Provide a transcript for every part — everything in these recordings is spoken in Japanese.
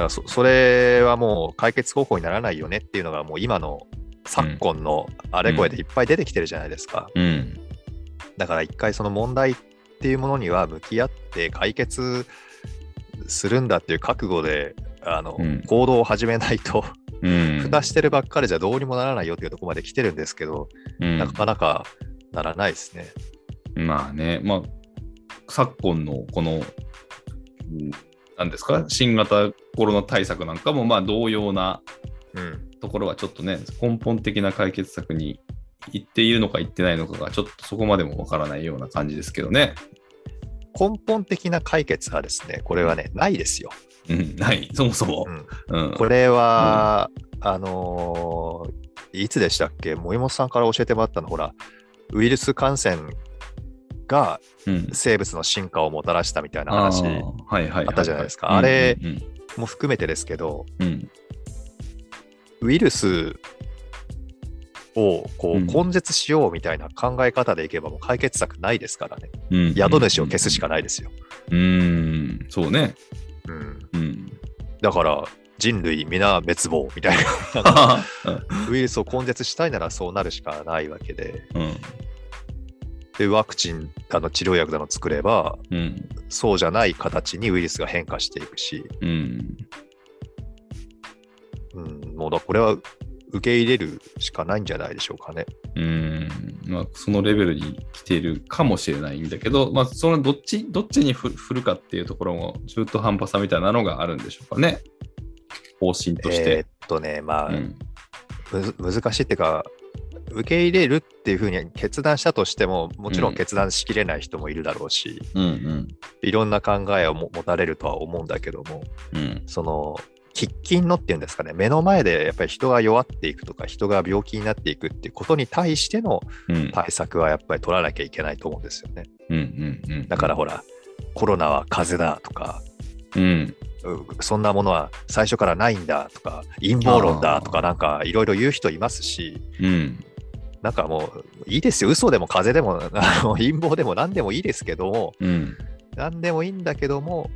からそそれはもう解決方法にならないよねっていうのがもう今の昨今のあれこれでいっぱい出てきてるじゃないですか。うん。だから一回その問題っていうものには向き合って解決するんだっていう覚悟であの、うん行動を始めないと、うん。蓋してるばっかりじゃどうにもならないよっていうところまで来てるんですけど、うんなかなかならないですね。まあね、まあ、昨今のこの、うんなんですか、新型コロナ対策なんかも、まあ、同様なうん。ところはちょっとね、根本的な解決策に行っているのか行ってないのかが、ちょっとそこまでもわからないような感じですけどね。根本的な解決はですね、これはね、ないですよ。うん、ない、そもそもう。ん、うん。これは、あのーいつでしたっけ？森本さんから教えてもらったの、ほら、ウイルス感染がうん、生物の進化をもたらしたみたいな話あったじゃないですか。うんあれうん。も含めてですけど、うん。ウイルスをこうん。う根絶しようみたいな考え方でいけばもう解決策ないですからね。うん宿主を消すしかないですよ。うん、そうね。うん、うん。だから人類皆滅亡みたいな。ウイルスを根絶したいならそうなるしかないわけで。うん。でワクチンだの治療薬だの作ればうん。そうじゃない形にウイルスが変化していくし、うん。うん、もうだこれは受け入れるしかないんじゃないでしょうかね。うん。まあ、そのレベルに来ているかもしれないんだけど、まあ、そのどっち、どっちに振振るかっていうところも中途半端さみたいなのがあるんでしょうかね。方針としえーてっ。とね、まあ、うん。難しいっていうか、受け入れるっていうふうに決断したとしても、もちろん決断しきれない人もいるだろうし、うんうん。いろんな考えをも持たれるとは思うんだけども、うん。その、喫緊のっていうんですかね、目の前でやっぱり人が弱っていくとか、人が病気になっていくっていうことに対してのうん。対策はやっぱり取らなきゃいけないと思うんですよね。うんうんうん。だからほら、コロナは風邪だとか、うん。うそんなものは最初からないんだとか、陰謀論だとか、なんかいろいろ言う人いますし、うん。なんかもういいですよ、嘘でも風邪でも あの陰謀でも何でもいいですけども、うん。何でもいいんだけども、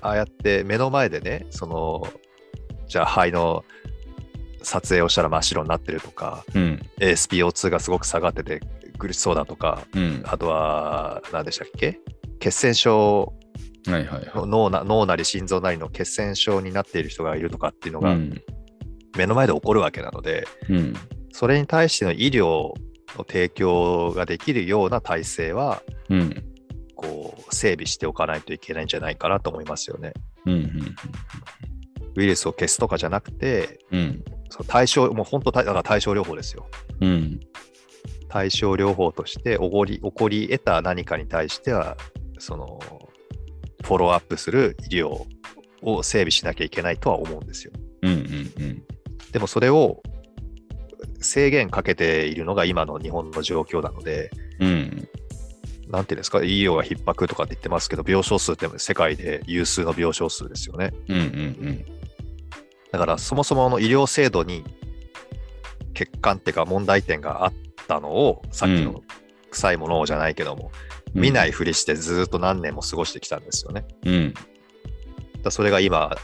ああやって目の前でね、その、じゃあ肺の撮影をしたら真っ白になってるとか、うん。ASPO2 がすごく下がってて苦しそうだとか、うん。あとは、何でしたっけ？血栓症はいはいはい。の脳な脳なり心臓なりの血栓症になっている人がいるとかっていうのがうん。目の前で起こるわけなので、うん。それに対しての医療の提供ができるような体制は、うん。こう、整備しておかないといけないんじゃないかなと思いますよね。うん。ウイルスを消すとかじゃなくて、うん。その対象、もう本当、だから対症療法ですよ。うん。対症療法として起こり起こり得た何かに対しては、その、フォローアップする医療を整備しなきゃいけないとは思うんですよ。うん。うん。でもそれを制限かけているのが今の日本の状況なので、うん。なんていうんですか、医療が逼迫とかって言ってますけど、病床数って世界で有数の病床数ですよね。うん。うん。だからそもそもの医療制度に欠陥っていうか問題点があったのを、さっきうの臭いものをじゃないけども、見ないふりしてずっと何年も過ごしてきたんですよね。うん。らそれが今、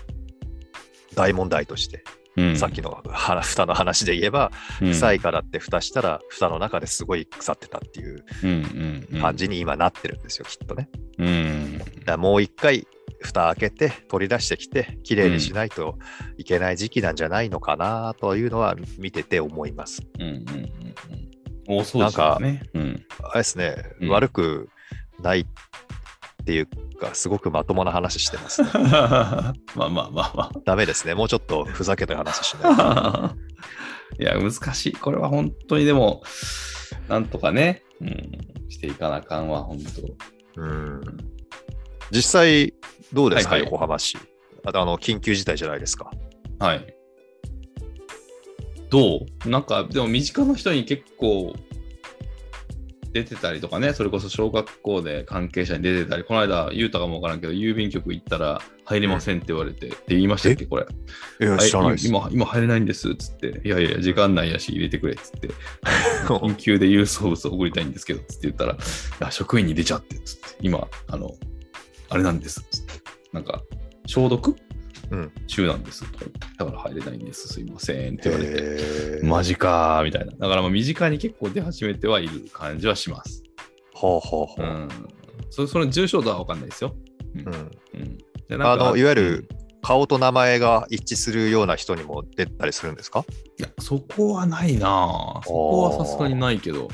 大問題として、うん。さっきのは蓋の話で言えば、臭い。いからって蓋したら、蓋の中ですごい腐ってたっていううん。うん。感じに今なってるんですよ、きっとね。うん。だもう一回、蓋開けて取り出してきて、きれいにしないといけない時期なんじゃないのかなというのは見てて思います。うん。うん。うん。多そうですよね。うん。あれですね、うん悪くないっていうか、すごくまともな話してます、ね。まあまあまあまあ。ダメですね。もうちょっとふざけた話しないと。いや、難しい。これは本当にでも、なんとかね、うん、していかなあかんわ、本当。うん実際、どうですか、はいはい横浜市。あとあの緊急事態じゃないですか。はい。どう？なんか、でも身近な人に結構出てたりとかね、それこそ小学校で関係者に出てたり、この間、言うたかもわからんけど、郵便局行ったら入れませんって言われて、って言いましたっけ、これ。いや、知らないです。今、今入れないんです、つって。いやいや、時間ないやし入れてくれ、つって。緊急で郵送物を送りたいんですけど、つって言ったら、いや職員に出ちゃって、つって。今、あの、あれなんです、つって。なんか、消毒うん週なんですと。だから入れないんです、すいませんって言われて。マジかーみたいな。だからまあ身近に結構出始めてはいる感じはします。ほうほうほう。うん。そその重症度は分かんないですよ。うんうん。でなんかあのいわゆるうん顔と名前が一致するような人にも出たりするんですか？いや、そこはないなぁそこはさすがにないけど。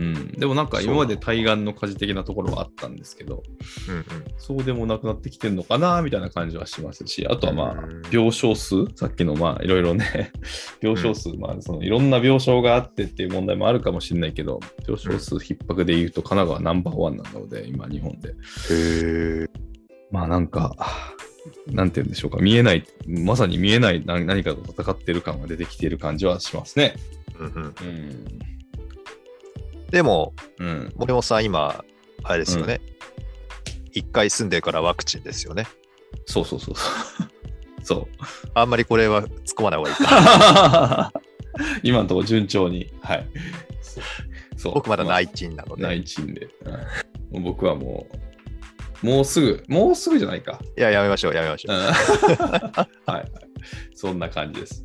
うん。でもなんか今まで対岸の火事的なところはあったんですけど、うんうんそうでもなくなってきてるのかなみたいな感じはしますし、あとはまあうん、病床数、さっきのまあ、いろいろね、病床数、まあ、そのいろんな病床があってっていう問題もあるかもしれないけど、病床数逼迫で言うと神奈川ナンバーワンなので、今日本で。へえ。まあなんか、なんて言うんでしょうか、見えない、まさに見えない何何かと戦ってる感が出てきている感じはしますね。うんうんうん。でも、うん。森本さん、今、あれですよね。一、回住んでからワクチンですよね。そうそうそうそう。そう。あんまりこれは突っ込まない方がいいか。今のところ順調に。はい。そう僕まだあ内賃なので。内賃で、うん僕はもう、もうすぐ、もうすぐじゃないか。いや、やめましょう、やめましょう。はい。そんな感じです。